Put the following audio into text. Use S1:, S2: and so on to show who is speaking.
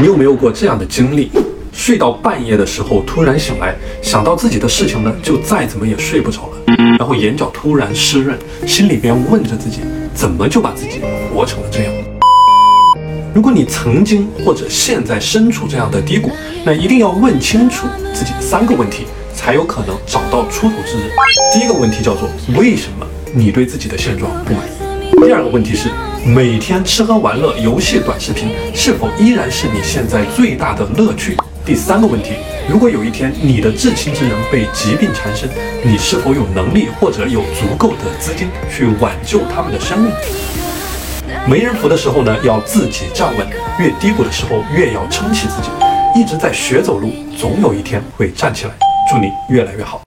S1: 你有没有过这样的经历？睡到半夜的时候，突然醒来，想到自己的事情呢，就再怎么也睡不着了，然后眼角突然湿润，心里边问着自己，怎么就把自己活成了这样？如果你曾经或者现在身处这样的低谷，那一定要问清楚自己三个问题，才有可能找到出头之日。第一个问题叫做为什么你对自己的现状不满意？第二个问题是每天吃喝玩乐、游戏、短视频是否依然是你现在最大的乐趣？第三个问题，如果有一天你的至亲之人被疾病缠身，你是否有能力或者有足够的资金去挽救他们的生命？没人扶的时候呢，要自己站稳；越低谷的时候，越要撑起自己。一直在学走路，总有一天会站起来。祝你越来越好。